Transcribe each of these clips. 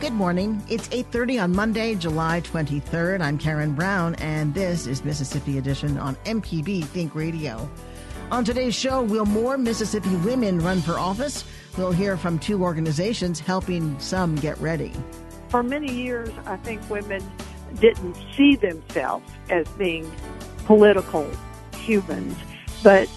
Good morning. It's 8:30 on Monday, July 23rd. I'm Karen Brown and this is Mississippi Edition on MPB Think Radio. On today's show, will more Mississippi women run for office? We'll hear from two organizations helping some get ready. For many years, I think women didn't see themselves as being political humans. But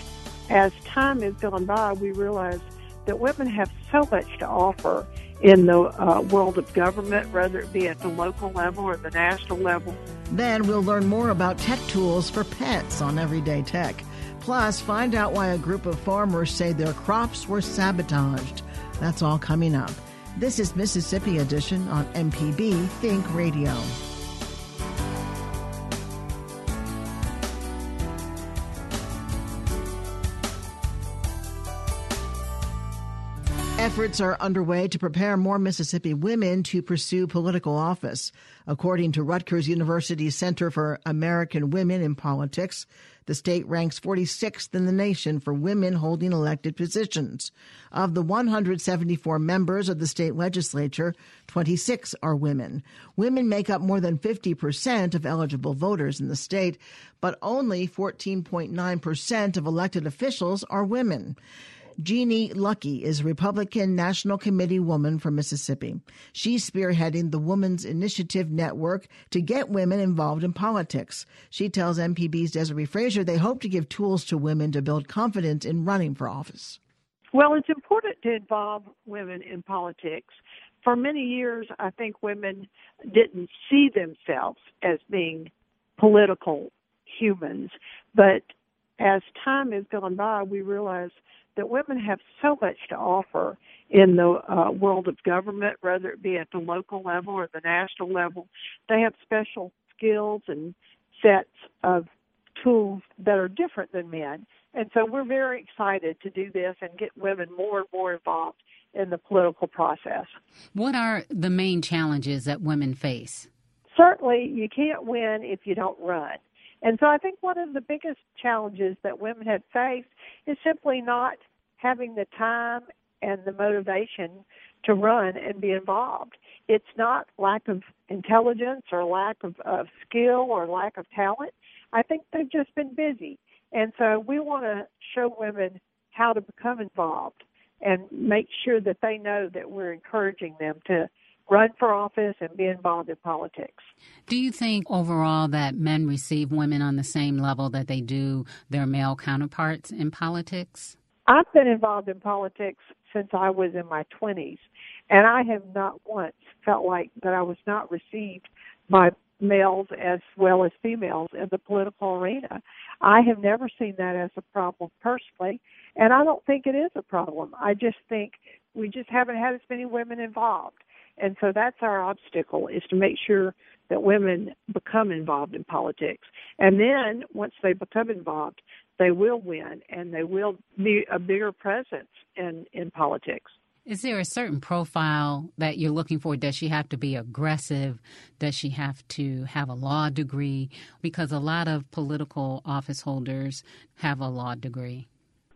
as time has gone by, we realize that women have so much to offer in the uh, world of government, whether it be at the local level or the national level. Then we'll learn more about tech tools for pets on Everyday Tech. Plus, find out why a group of farmers say their crops were sabotaged. That's all coming up. This is Mississippi Edition on MPB Think Radio. Efforts are underway to prepare more Mississippi women to pursue political office. According to Rutgers University's Center for American Women in Politics, the state ranks 46th in the nation for women holding elected positions. Of the 174 members of the state legislature, 26 are women. Women make up more than 50% of eligible voters in the state, but only 14.9% of elected officials are women. Jeanne Luckey is Republican National Committee woman from Mississippi. She's spearheading the Women's Initiative Network to get women involved in politics. She tells MPB's Desiree Frazier they hope to give tools to women to build confidence in running for office. Well, it's important to involve women in politics. For many years, I think women didn't see themselves as being political humans. But as time has gone by, we realize that women have so much to offer in the uh, world of government, whether it be at the local level or the national level. They have special skills and sets of tools that are different than men. And so we're very excited to do this and get women more and more involved in the political process. What are the main challenges that women face? Certainly, you can't win if you don't run. And so I think one of the biggest challenges that women have faced is simply not having the time and the motivation to run and be involved. It's not lack of intelligence or lack of, of skill or lack of talent. I think they've just been busy. And so we want to show women how to become involved and make sure that they know that we're encouraging them to run for office and be involved in politics. Do you think overall that men receive women on the same level that they do their male counterparts in politics? I've been involved in politics since I was in my 20s, and I have not once felt like that I was not received by males as well as females in the political arena. I have never seen that as a problem personally, and I don't think it is a problem. I just think we just haven't had as many women involved. And so that's our obstacle is to make sure that women become involved in politics. And then once they become involved, they will win and they will be a bigger presence in, in politics. Is there a certain profile that you're looking for? Does she have to be aggressive? Does she have to have a law degree? Because a lot of political office holders have a law degree.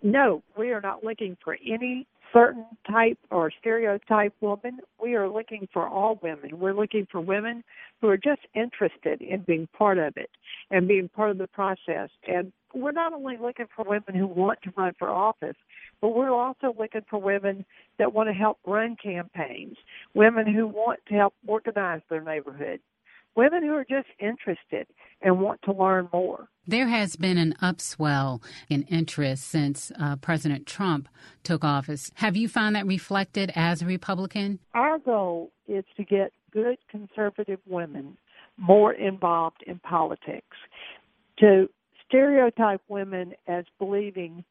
No, we are not looking for any certain type or stereotype woman. We are looking for all women. We're looking for women who are just interested in being part of it and being part of the process. And we're not only looking for women who want to run for office, but we're also looking for women that want to help run campaigns, women who want to help organize their neighborhood, women who are just interested and want to learn more. There has been an upswell in interest since uh, President Trump took office. Have you found that reflected as a Republican? Our goal is to get good conservative women more involved in politics, to stereotype women as believing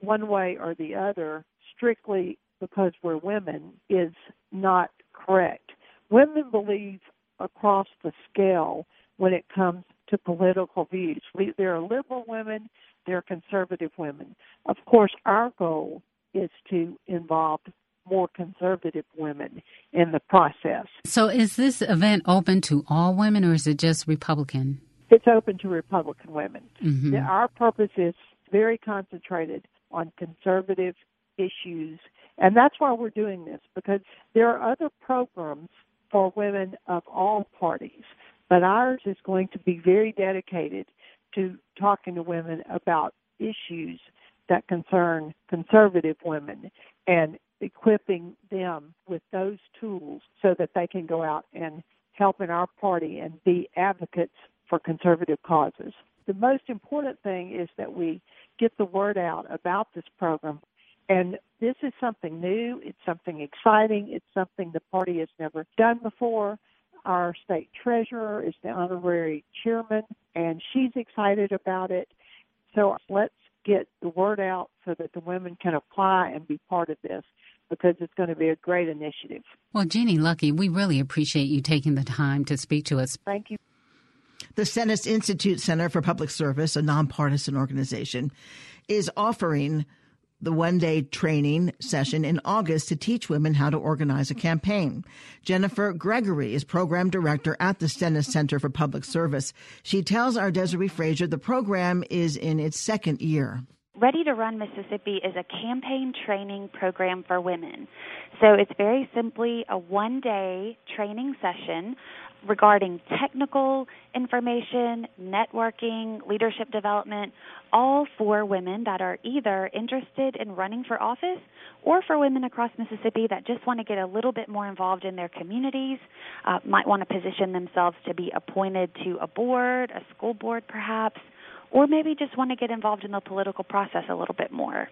one way or the other strictly because we're women is not correct. Women believe across the scale when it comes to political views. We, there are liberal women, there are conservative women. Of course, our goal is to involve more conservative women in the process. So, is this event open to all women or is it just Republican? It's open to Republican women. Mm-hmm. Our purpose is very concentrated on conservative issues, and that's why we're doing this because there are other programs for women of all parties, but ours is going to be very dedicated to talking to women about issues that concern conservative women and equipping them with those tools so that they can go out and help in our party and be advocates for conservative causes. The most important thing is that we get the word out about this program. And this is something new, it's something exciting, it's something the party has never done before. Our state treasurer is the honorary chairman, and she's excited about it. So let's get the word out so that the women can apply and be part of this because it's going to be a great initiative. Well, Jeanne Luckey, we really appreciate you taking the time to speak to us. Thank you. The Stennis Institute Center for Public Service, a nonpartisan organization, is offering the one day training session in August to teach women how to organize a campaign. Jennifer Gregory is program director at the Stennis Center for Public Service. She tells our Desiree Frazier the program is in its second year. Ready to Run Mississippi is a campaign training program for women. So it's very simply a one day training session regarding technical information, networking, leadership development, all for women that are either interested in running for office or for women across Mississippi that just want to get a little bit more involved in their communities, uh, might want to position themselves to be appointed to a board, a school board perhaps or maybe just want to get involved in the political process a little bit more.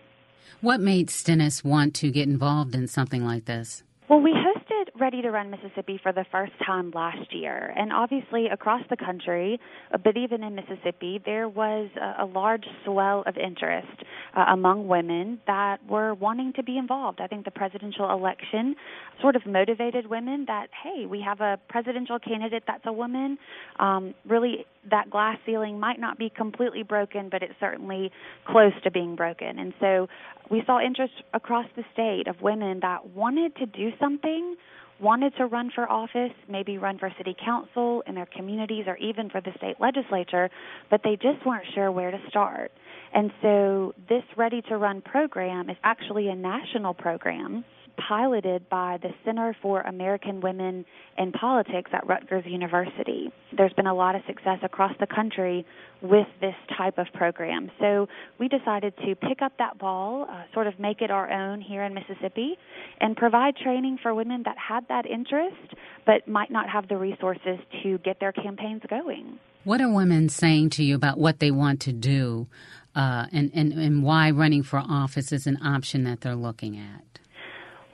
What made Stennis want to get involved in something like this? Well, we hosted Ready to Run Mississippi for the first time last year. And obviously, across the country, uh, but even in Mississippi, there was a, large swell of interest uh, among women that were wanting to be involved. I think the presidential election sort of motivated women that, hey, we have a presidential candidate that's a woman. Um, really, that glass ceiling might not be completely broken, but it's certainly close to being broken. And so we saw interest across the state of women that wanted to do something, wanted to run for office, maybe run for city council in their communities or even for the state legislature, but they just weren't sure where to start. And so this Ready to Run program is actually a national program piloted by the Center for American Women in Politics at Rutgers University. There's been a lot of success across the country with this type of program. So we decided to pick up that ball, uh, sort of make it our own here in Mississippi, and provide training for women that had that interest but might not have the resources to get their campaigns going. What are women saying to you about what they want to do uh, and, and, and why running for office is an option that they're looking at?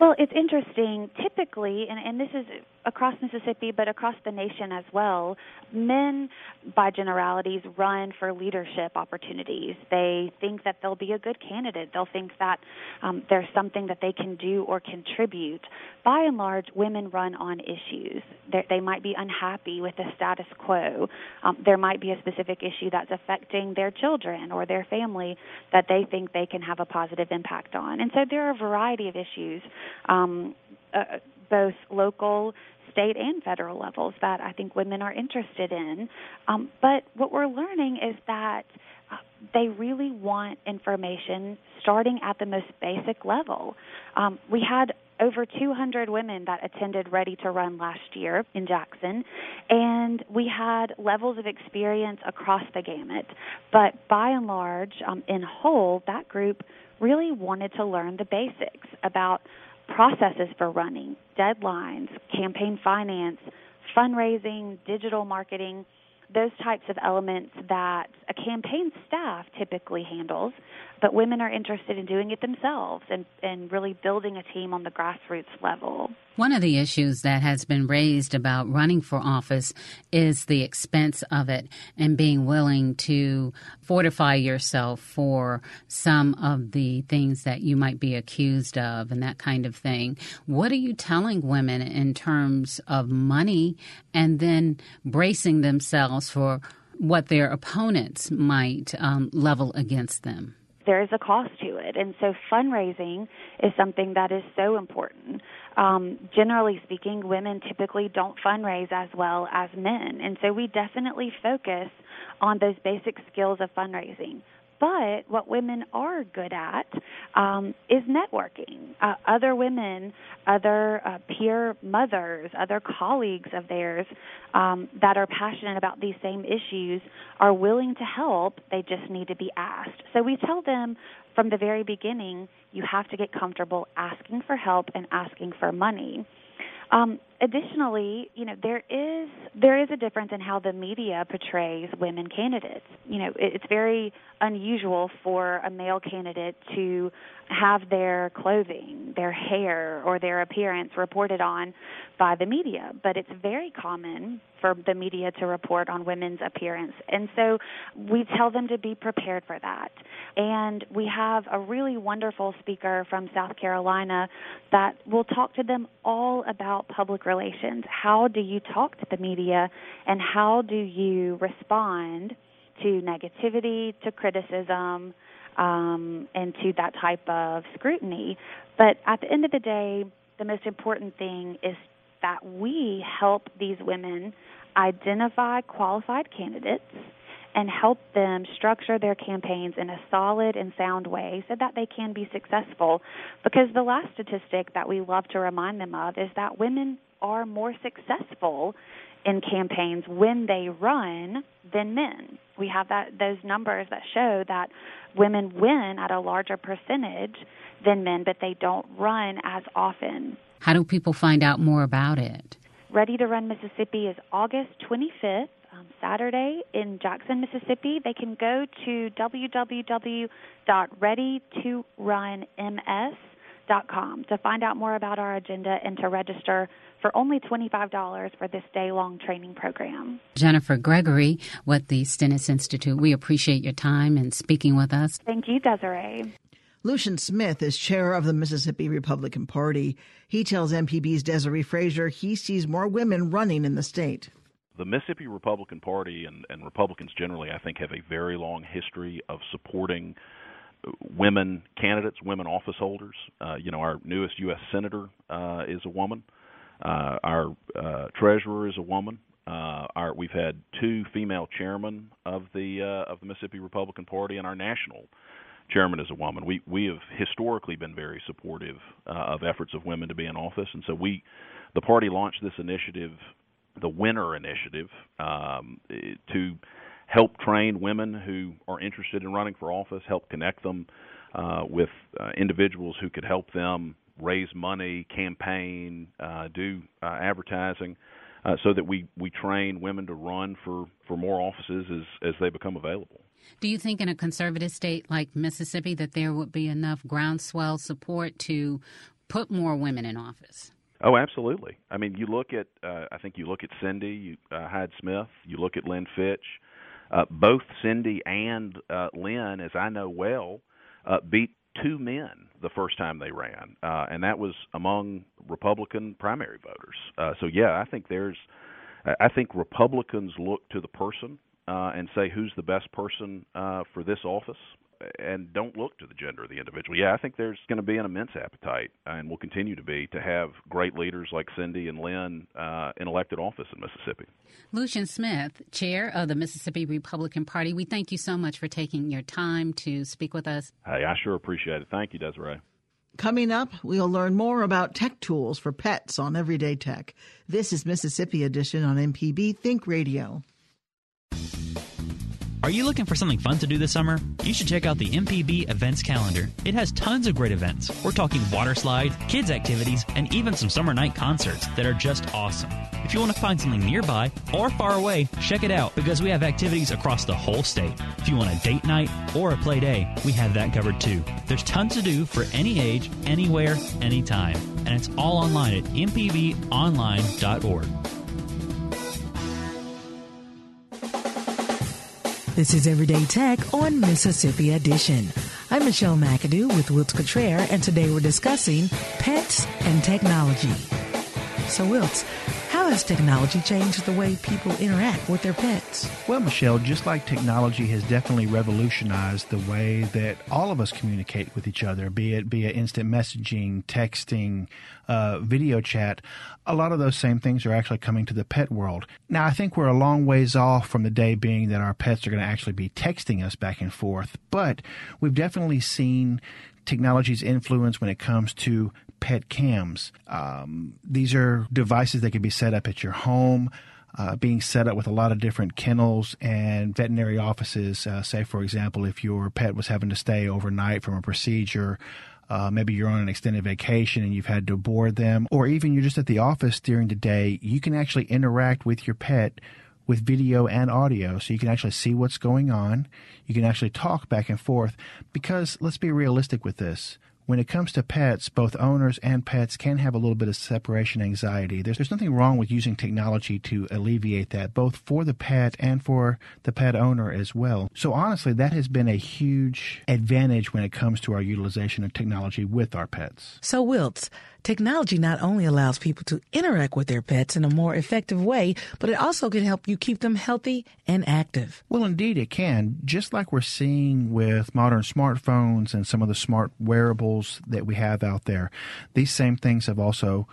Well, it's interesting. Typically, and, and this is across Mississippi, but across the nation as well, men, by generalities, run for leadership opportunities. They think that they'll be a good candidate. They'll think that um, there's something that they can do or contribute. By and large, women run on issues. They're, they might be unhappy with the status quo. Um, there might be a specific issue that's affecting their children or their family that they think they can have a positive impact on. And so there are a variety of issues. Um, uh, both local, state, and federal levels that I think women are interested in. Um, but what we're learning is that uh, they really want information starting at the most basic level. Um, we had over 200 women that attended Ready to Run last year in Jackson, and we had levels of experience across the gamut. But by and large, um, in whole, that group really wanted to learn the basics about processes for running, deadlines, campaign finance, fundraising, digital marketing, those types of elements that a campaign staff typically handles, but women are interested in doing it themselves and, and really building a team on the grassroots level. One of the issues that has been raised about running for office is the expense of it and being willing to fortify yourself for some of the things that you might be accused of and that kind of thing. What are you telling women in terms of money and then bracing themselves for what their opponents might um, level against them? There is a cost to it. And so fundraising is something that is so important. Um, generally speaking, women typically don't fundraise as well as men. And so we definitely focus on those basic skills of fundraising. But what women are good at um, is networking. Uh, other women, other uh, peer mothers, other colleagues of theirs um, that are passionate about these same issues are willing to help. They just need to be asked. So we tell them from the very beginning you have to get comfortable asking for help and asking for money. Um, additionally, you know there is there is a difference in how the media portrays women candidates. You know, it, it's very unusual for a male candidate to have their clothing, their hair, or their appearance reported on by the media, but it's very common for the media to report on women's appearance. And so we tell them to be prepared for that. And we have a really wonderful speaker from South Carolina that will talk to them all about public relations. How do you talk to the media and how do you respond to negativity, to criticism, um, and to that type of scrutiny? But at the end of the day, the most important thing is that we help these women identify qualified candidates and help them structure their campaigns in a solid and sound way so that they can be successful. Because the last statistic that we love to remind them of is that women are more successful in campaigns when they run than men. We have that those numbers that show that women win at a larger percentage than men, but they don't run as often. How do people find out more about it? Ready to Run Mississippi is August 25th, um, Saturday in Jackson, Mississippi. They can go to www.readytorunms.com to find out more about our agenda and to register for only $25 for this day long training program. Jennifer Gregory with the Stennis Institute, we appreciate your time and speaking with us. Thank you, Desiree. Lucien Smith is chair of the Mississippi Republican Party. He tells MPB's Desiree Frazier he sees more women running in the state. The Mississippi Republican Party and, and Republicans generally, I think, have a very long history of supporting women candidates, women office holders. Uh, you know, our newest U.S. senator uh, is a woman. Uh, our uh, treasurer is a woman. Uh, our, we've had two female chairmen of the uh, of the Mississippi Republican Party, and our national chairman is a woman. We we have historically been very supportive uh, of efforts of women to be in office, and so we, the party launched this initiative, the Winner Initiative, um, to help train women who are interested in running for office, help connect them uh, with uh, individuals who could help them raise money, campaign, uh, do uh, advertising. Uh, so that we, we train women to run for, for more offices as, as they become available. Do you think in a conservative state like Mississippi that there would be enough groundswell support to put more women in office? Oh, absolutely. I mean, you look at uh, I think you look at Cindy you, uh, Hyde Smith, you look at Lynn Fitch. Uh, both Cindy and uh, Lynn, as I know well, uh, beat two men the first time they ran, uh, and that was among Republican primary voters. Uh, so yeah, I think there's, I think Republicans look to the person uh, and say who's the best person uh, for this office, and don't look to the gender of the individual. Yeah, I think there's going to be an immense appetite, and will continue to be, to have great leaders like Cindy and Lynn uh, in elected office in Mississippi. Lucien Smith, chair of the Mississippi Republican Party, we thank you so much for taking your time to speak with us. Hey, I sure appreciate it. Thank you, Desiree. Coming up, we'll learn more about tech tools for pets on Everyday Tech. This is Mississippi Edition on MPB Think Radio. Are you looking for something fun to do this summer? You should check out the MPB events calendar. It has tons of great events. We're talking water slide, kids activities, and even some summer night concerts that are just awesome. If you want to find something nearby or far away, check it out because we have activities across the whole state. If you want a date night or a play day, we have that covered too. There's tons to do for any age, anywhere, anytime. And it's all online at mpbonline.org. This is Everyday Tech on Mississippi Edition. I'm Michelle McAdoo with Wilts Cottrell, and today we're discussing pets and technology. So, Wilts, has technology changed the way people interact with their pets? Well, Michelle, just like technology has definitely revolutionized the way that all of us communicate with each other, be it via instant messaging, texting, uh, video chat, a lot of those same things are actually coming to the pet world. Now, I think we're a long ways off from the day being that our pets are going to actually be texting us back and forth, but we've definitely seen technology's influence when it comes to pet cams. Um, these are devices that can be set up at your home. Uh, being set up with a lot of different kennels and veterinary offices. Uh, say, for example, if your pet was having to stay overnight from a procedure, uh, maybe you're on an extended vacation and you've had to board them, or even you're just at the office during the day, you can actually interact with your pet with video and audio. So you can actually see what's going on. You can actually talk back and forth because let's be realistic with this when it comes to pets, both owners and pets can have a little bit of separation anxiety. There's, there's nothing wrong with using technology to alleviate that, both for the pet and for the pet owner as well. So honestly, that has been a huge advantage when it comes to our utilization of technology with our pets. So, Wilts, Technology not only allows people to interact with their pets in a more effective way, but it also can help you keep them healthy and active. Well, indeed, it can. Just like we're seeing with modern smartphones and some of the smart wearables that we have out there, these same things have also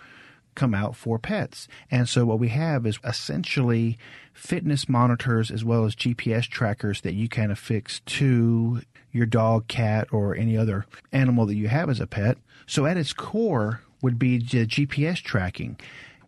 come out for pets. And so what we have is essentially fitness monitors as well as GPS trackers that you can affix to your dog, cat, or any other animal that you have as a pet. So at its core, would be GPS tracking.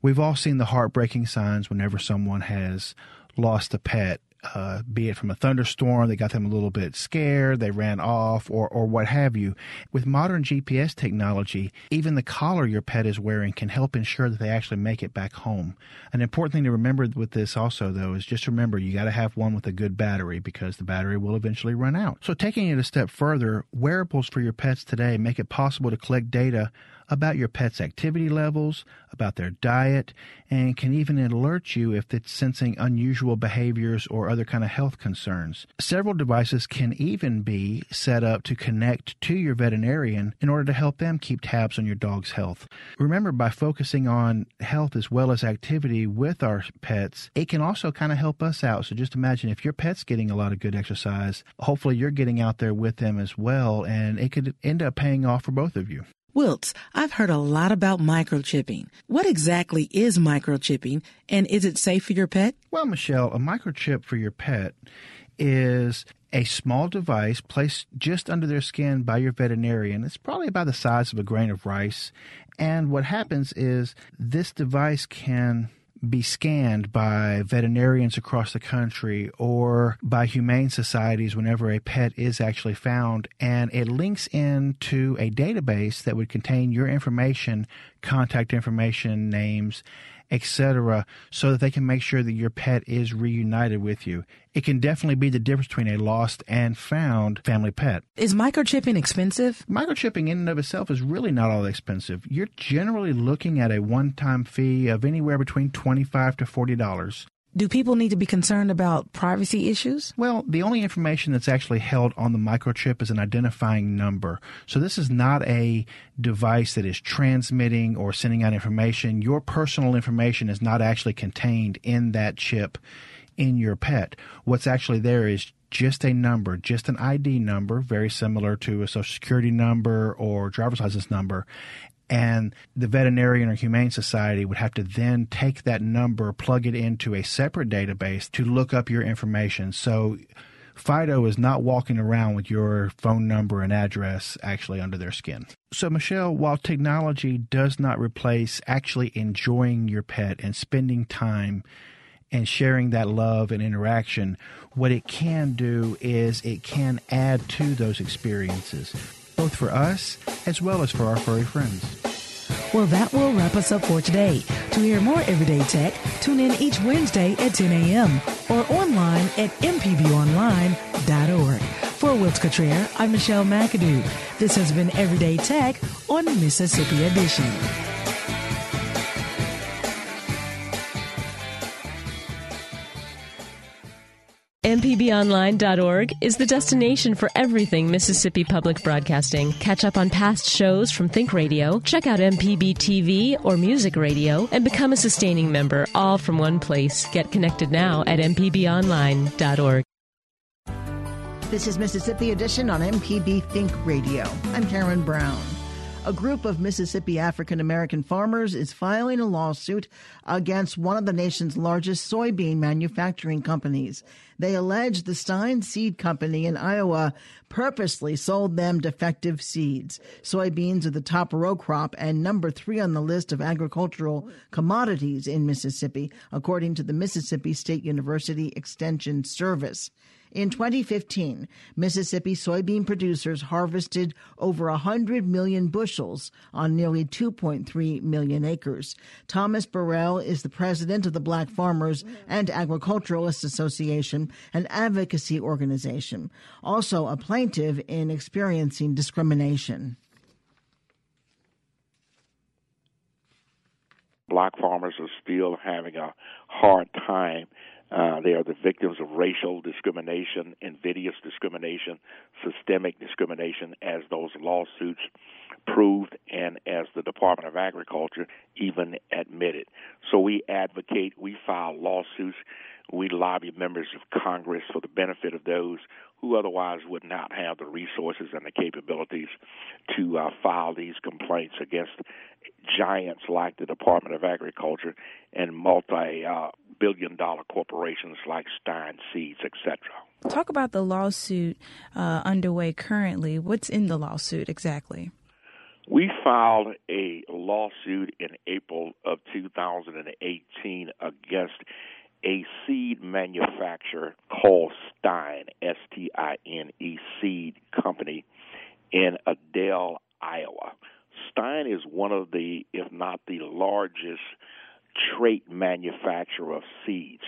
We've all seen the heartbreaking signs whenever someone has lost a pet, uh, be it from a thunderstorm they got them a little bit scared, they ran off, or, or what have you. With modern GPS technology, even the collar your pet is wearing can help ensure that they actually make it back home. An important thing to remember with this also, though, is just remember you got to have one with a good battery because the battery will eventually run out. So, taking it a step further, wearables for your pets today make it possible to collect data about your pet's activity levels, about their diet, and can even alert you if it's sensing unusual behaviors or other kind of health concerns. Several devices can even be set up to connect to your veterinarian in order to help them keep tabs on your dog's health. Remember, by focusing on health as well as activity with our pets, it can also kind of help us out. So just imagine if your pet's getting a lot of good exercise, hopefully you're getting out there with them as well, and it could end up paying off for both of you. Wilts, I've heard a lot about microchipping. What exactly is microchipping and is it safe for your pet? Well, Michelle, a microchip for your pet is a small device placed just under their skin by your veterinarian. It's probably about the size of a grain of rice. And what happens is this device can be scanned by veterinarians across the country or by humane societies whenever a pet is actually found. And it links into a database that would contain your information, contact information, names, etc., so that they can make sure that your pet is reunited with you. It can definitely be the difference between a lost and found family pet. Is microchipping expensive? Microchipping in and of itself is really not all that expensive. You're generally looking at a one-time fee of anywhere between 25 to $40. Do people need to be concerned about privacy issues? Well, the only information that's actually held on the microchip is an identifying number. So this is not a device that is transmitting or sending out information. Your personal information is not actually contained in that chip in your pet. What's actually there is just a number, just an ID number, very similar to a social security number or driver's license number and the veterinarian or humane society would have to then take that number plug it into a separate database to look up your information. So fido is not walking around with your phone number and address actually under their skin. So michelle while technology does not replace actually enjoying your pet and spending time and sharing that love and interaction, what it can do is it can add to those experiences, both for us as well as for our furry friends. Well, that will wrap us up for today. To hear more Everyday Tech, tune in each Wednesday at 10 a.m. or online at mpbonline.org. For Wilts Cottrell, I'm Michelle McAdoo. This has been Everyday Tech on Mississippi Edition. MPBOnline.org is the destination for everything Mississippi Public Broadcasting. Catch up on past shows from Think Radio, check out MPB TV or Music Radio, and become a sustaining member, all from one place. Get connected now at MPBOnline.org. This is Mississippi Edition on MPB Think Radio. I'm Karen Brown. A group of Mississippi African American farmers is filing a lawsuit against one of the nation's largest soybean manufacturing companies. They allege the Stine Seed Company in Iowa purposely sold them defective seeds. Soybeans are the top row crop and number three on the list of agricultural commodities in Mississippi, according to the Mississippi State University Extension Service. In 2015, Mississippi soybean producers harvested over 100 million bushels on nearly 2.3 million acres. Thomas Burrell is the president of the Black Farmers and Agriculturalists Association, an advocacy organization, also a plaintiff in experiencing discrimination. Black farmers are still having a hard time uh, they are the victims of racial discrimination, invidious discrimination, systemic discrimination, as those lawsuits proved and as the Department of Agriculture even admitted. So we advocate, we file lawsuits, we lobby members of Congress for the benefit of those who otherwise would not have the resources and the capabilities to uh, file these complaints against giants like the Department of Agriculture and multi uh, billion dollar corporations like Stine Seeds, etc. Talk about the lawsuit uh, underway currently. What's in the lawsuit exactly? We filed a lawsuit in April of 2018 against a seed manufacturer called Stine, S T I N E Seed Company, in Adel, Iowa. Stine is one of the, if not the largest, trait manufacturer of seeds.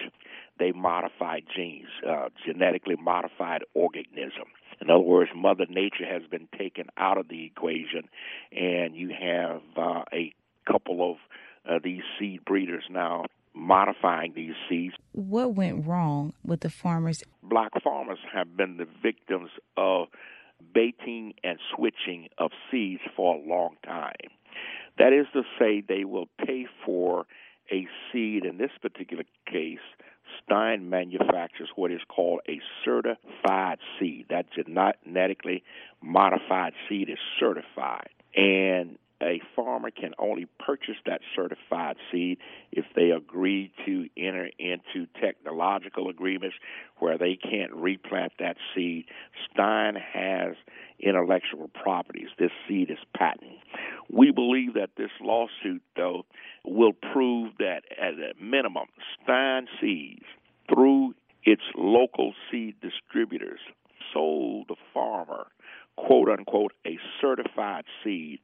They modify genes, uh, genetically modified organism. In other words, Mother Nature has been taken out of the equation, and you have uh, a couple of uh, these seed breeders now modifying these seeds. What went wrong with the farmers? Black farmers have been the victims of baiting and switching of seeds for a long time. That is to say, they will pay for a seed. In this particular case, Stine manufactures what is called a certified seed. That genetically modified seed is certified. And a farmer can only purchase that certified seed if they agree to enter into technological agreements where they can't replant that seed. Stine has intellectual properties. This seed is patented. We believe that this lawsuit, though, will prove that at a minimum, Stine Seeds, through its local seed distributors, sold the farmer, quote unquote, a certified seed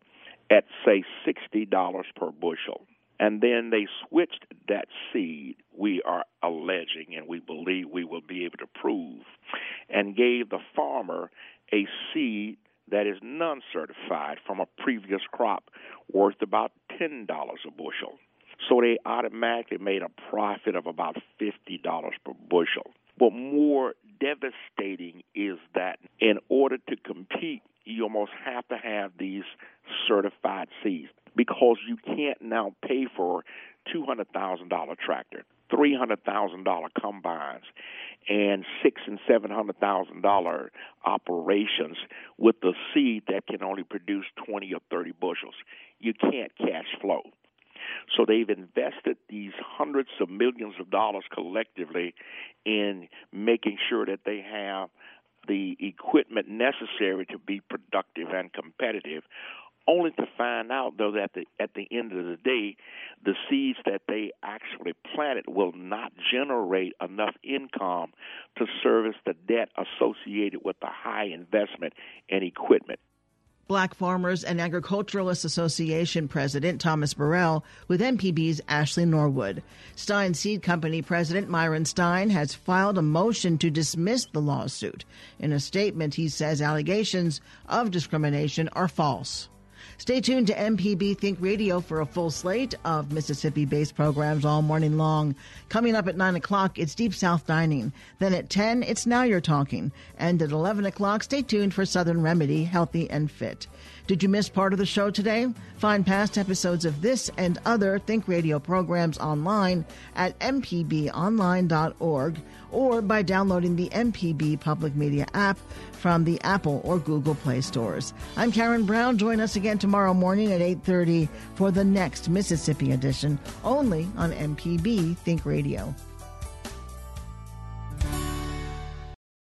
at, say, $60 per bushel. And then they switched that seed, we are alleging, and we believe we will be able to prove, and gave the farmer a seed that is non certified from a previous crop worth about $10 a bushel. So they automatically made a profit of about $50 per bushel. But more devastating is that in order to compete, you almost have to have these certified seeds because you can't now pay for $200,000 tractor, $300,000 combines, and six and seven hundred thousand dollar operations with a seed that can only produce twenty or thirty bushels. You can't cash flow. So they've invested these hundreds of millions of dollars collectively in making sure that they have the equipment necessary to be productive and competitive, only to find out though that the, at the end of the day, the seeds that they actually planted will not generate enough income to service the debt associated with the high investment in equipment. Black Farmers and Agriculturalists Association President Thomas Burrell with MPB's Ashley Norwood. Stine Seed Company President Myron Stine has filed a motion to dismiss the lawsuit. In a statement, he says allegations of discrimination are false. Stay tuned to MPB Think Radio for a full slate of Mississippi based programs all morning long. Coming up at 9 o'clock, it's Deep South Dining. Then at 10, it's Now You're Talking. And at 11 o'clock, stay tuned for Southern Remedy Healthy and Fit. Did you miss part of the show today? Find past episodes of this and other Think Radio programs online at mpbonline.org or by downloading the MPB Public Media app from the Apple or Google Play stores. I'm Karen Brown. Join us again tomorrow morning at 8:30 for the next Mississippi edition only on MPB Think Radio.